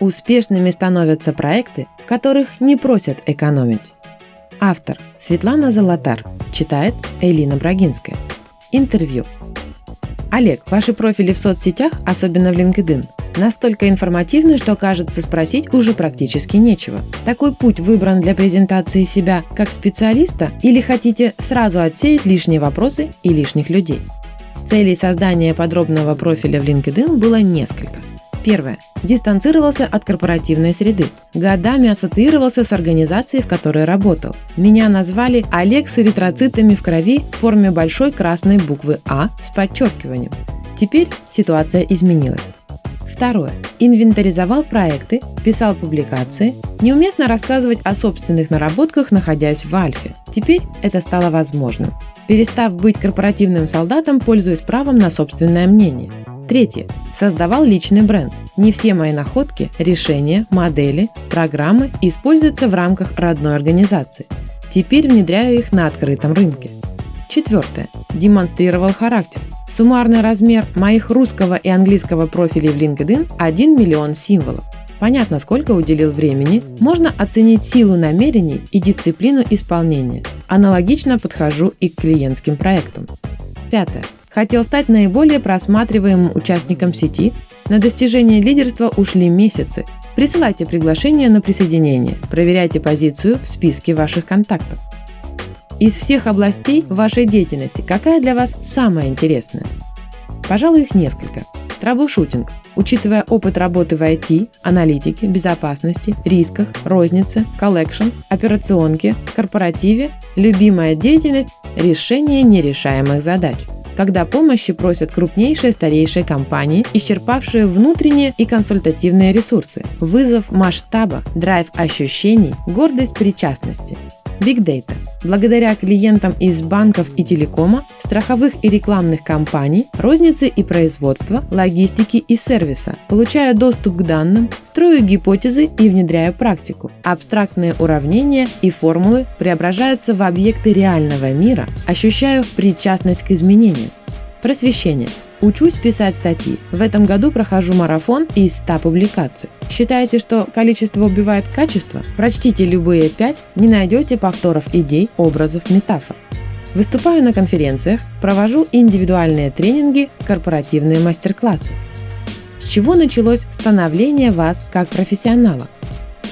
Успешными становятся проекты, в которых не просят экономить. Автор Светлана Золотар. Читает Элина Брагинская. Интервью. Олег, ваши профили в соцсетях, особенно в LinkedIn, настолько информативны, что кажется спросить уже практически нечего. Такой путь выбран для презентации себя как специалиста или хотите сразу отсеять лишние вопросы и лишних людей? Целей создания подробного профиля в LinkedIn было несколько. Первое. Дистанцировался от корпоративной среды. Годами ассоциировался с организацией, в которой работал. Меня назвали Олег с эритроцитами в крови в форме большой красной буквы А с подчеркиванием. Теперь ситуация изменилась. Второе. Инвентаризовал проекты, писал публикации. Неуместно рассказывать о собственных наработках, находясь в Альфе. Теперь это стало возможным. Перестав быть корпоративным солдатом, пользуясь правом на собственное мнение. Третье. Создавал личный бренд. Не все мои находки, решения, модели, программы используются в рамках родной организации. Теперь внедряю их на открытом рынке. Четвертое. Демонстрировал характер. Суммарный размер моих русского и английского профилей в LinkedIn – 1 миллион символов. Понятно, сколько уделил времени, можно оценить силу намерений и дисциплину исполнения. Аналогично подхожу и к клиентским проектам. Пятое. Хотел стать наиболее просматриваемым участником сети. На достижение лидерства ушли месяцы. Присылайте приглашение на присоединение. Проверяйте позицию в списке ваших контактов. Из всех областей вашей деятельности какая для вас самая интересная? Пожалуй, их несколько. Troubleshooting. Учитывая опыт работы в IT, аналитике, безопасности, рисках, рознице, collection, операционке, корпоративе, любимая деятельность – решение нерешаемых задач – когда помощи просят крупнейшие старейшие компании, исчерпавшие внутренние и консультативные ресурсы, вызов масштаба, драйв ощущений, гордость причастности. Big Data. Благодаря клиентам из банков и телекома, страховых и рекламных компаний, розницы и производства, логистики и сервиса, получая доступ к данным, строю гипотезы и внедряю практику. Абстрактные уравнения и формулы преображаются в объекты реального мира, ощущаю причастность к изменениям. Просвещение. Учусь писать статьи. В этом году прохожу марафон из 100 публикаций. Считаете, что количество убивает качество? Прочтите любые пять, не найдете повторов идей, образов, метафор. Выступаю на конференциях, провожу индивидуальные тренинги, корпоративные мастер-классы. С чего началось становление вас как профессионала?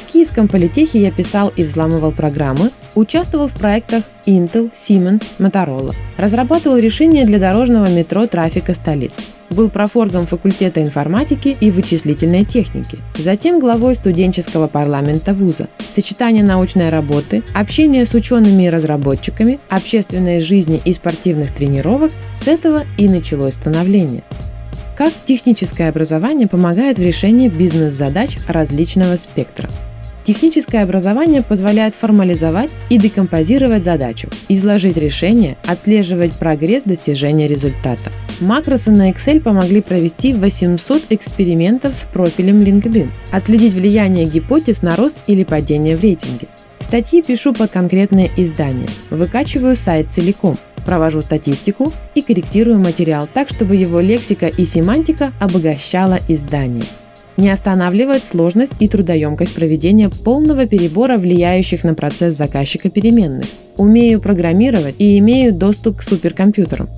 В Киевском политехе я писал и взламывал программы, участвовал в проектах Intel, Siemens, Motorola, разрабатывал решения для дорожного метро трафика столиц. Был профоргом факультета информатики и вычислительной техники, затем главой студенческого парламента вуза. Сочетание научной работы, общение с учеными и разработчиками, общественной жизни и спортивных тренировок – с этого и началось становление. Как техническое образование помогает в решении бизнес-задач различного спектра – Техническое образование позволяет формализовать и декомпозировать задачу, изложить решение, отслеживать прогресс достижения результата. Макросы на Excel помогли провести 800 экспериментов с профилем LinkedIn, отследить влияние гипотез на рост или падение в рейтинге. Статьи пишу по конкретные издания, выкачиваю сайт целиком, провожу статистику и корректирую материал так, чтобы его лексика и семантика обогащала издание не останавливает сложность и трудоемкость проведения полного перебора влияющих на процесс заказчика переменных. Умею программировать и имею доступ к суперкомпьютерам.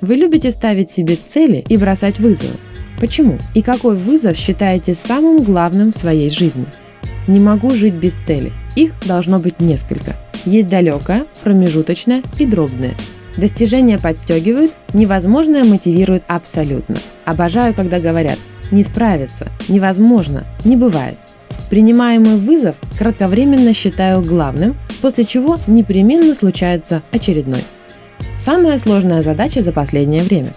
Вы любите ставить себе цели и бросать вызовы. Почему? И какой вызов считаете самым главным в своей жизни? Не могу жить без цели. Их должно быть несколько. Есть далекое, промежуточное и дробное. Достижения подстегивают, невозможное мотивирует абсолютно. Обожаю, когда говорят не справиться, невозможно, не бывает. Принимаемый вызов кратковременно считаю главным, после чего непременно случается очередной. Самая сложная задача за последнее время.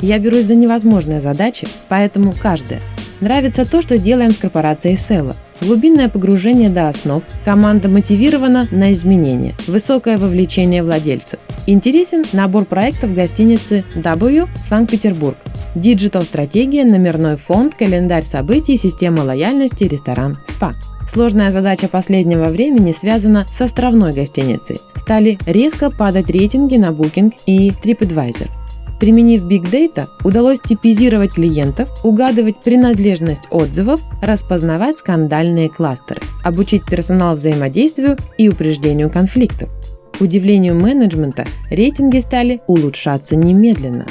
Я берусь за невозможные задачи, поэтому каждая. Нравится то, что делаем с корпорацией Села. Глубинное погружение до основ, команда мотивирована на изменения, высокое вовлечение владельцев. Интересен набор проектов в гостинице W Санкт-Петербург. Диджитал-стратегия, номерной фонд, календарь событий, система лояльности, ресторан, спа. Сложная задача последнего времени связана с островной гостиницей. Стали резко падать рейтинги на Booking и TripAdvisor. Применив Big Data, удалось типизировать клиентов, угадывать принадлежность отзывов, распознавать скандальные кластеры, обучить персонал взаимодействию и упреждению конфликтов. К удивлению менеджмента, рейтинги стали улучшаться немедленно.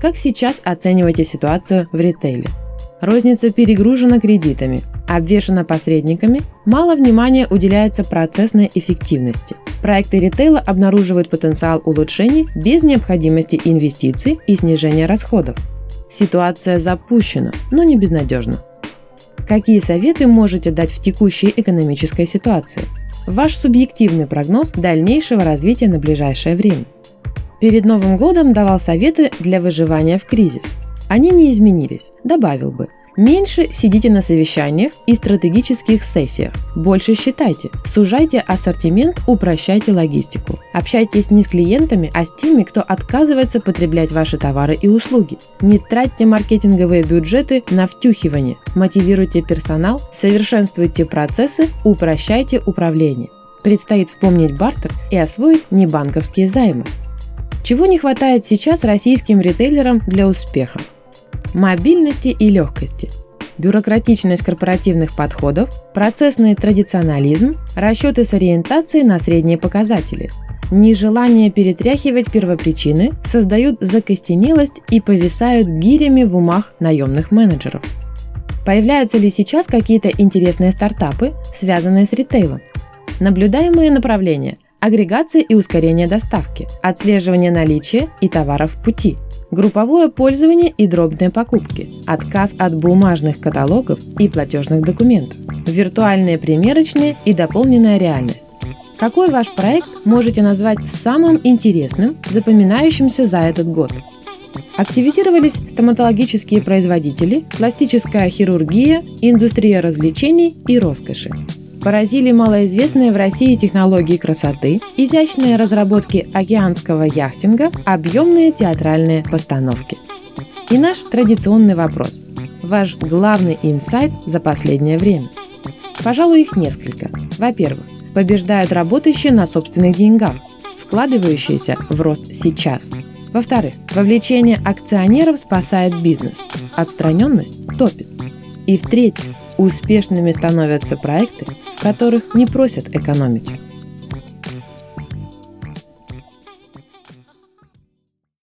Как сейчас оцениваете ситуацию в ритейле? Розница перегружена кредитами, обвешана посредниками, мало внимания уделяется процессной эффективности. Проекты ритейла обнаруживают потенциал улучшений без необходимости инвестиций и снижения расходов. Ситуация запущена, но не безнадежна. Какие советы можете дать в текущей экономической ситуации? Ваш субъективный прогноз дальнейшего развития на ближайшее время. Перед Новым годом давал советы для выживания в кризис. Они не изменились, добавил бы – Меньше сидите на совещаниях и стратегических сессиях. Больше считайте. Сужайте ассортимент, упрощайте логистику. Общайтесь не с клиентами, а с теми, кто отказывается потреблять ваши товары и услуги. Не тратьте маркетинговые бюджеты на втюхивание. Мотивируйте персонал, совершенствуйте процессы, упрощайте управление. Предстоит вспомнить бартер и освоить небанковские займы. Чего не хватает сейчас российским ритейлерам для успеха? Мобильности и легкости, бюрократичность корпоративных подходов, процессный традиционализм, расчеты с ориентацией на средние показатели. Нежелание перетряхивать первопричины создают закостенелость и повисают гирями в умах наемных менеджеров. Появляются ли сейчас какие-то интересные стартапы, связанные с ритейлом? Наблюдаемые направления – агрегация и ускорение доставки, отслеживание наличия и товаров в пути – групповое пользование и дробные покупки, отказ от бумажных каталогов и платежных документов, виртуальные примерочные и дополненная реальность. Какой ваш проект можете назвать самым интересным, запоминающимся за этот год? Активизировались стоматологические производители, пластическая хирургия, индустрия развлечений и роскоши поразили малоизвестные в России технологии красоты, изящные разработки океанского яхтинга, объемные театральные постановки. И наш традиционный вопрос. Ваш главный инсайт за последнее время? Пожалуй, их несколько. Во-первых, побеждают работающие на собственных деньгах, вкладывающиеся в рост сейчас. Во-вторых, вовлечение акционеров спасает бизнес, отстраненность топит. И в-третьих, успешными становятся проекты, которых не просят экономить.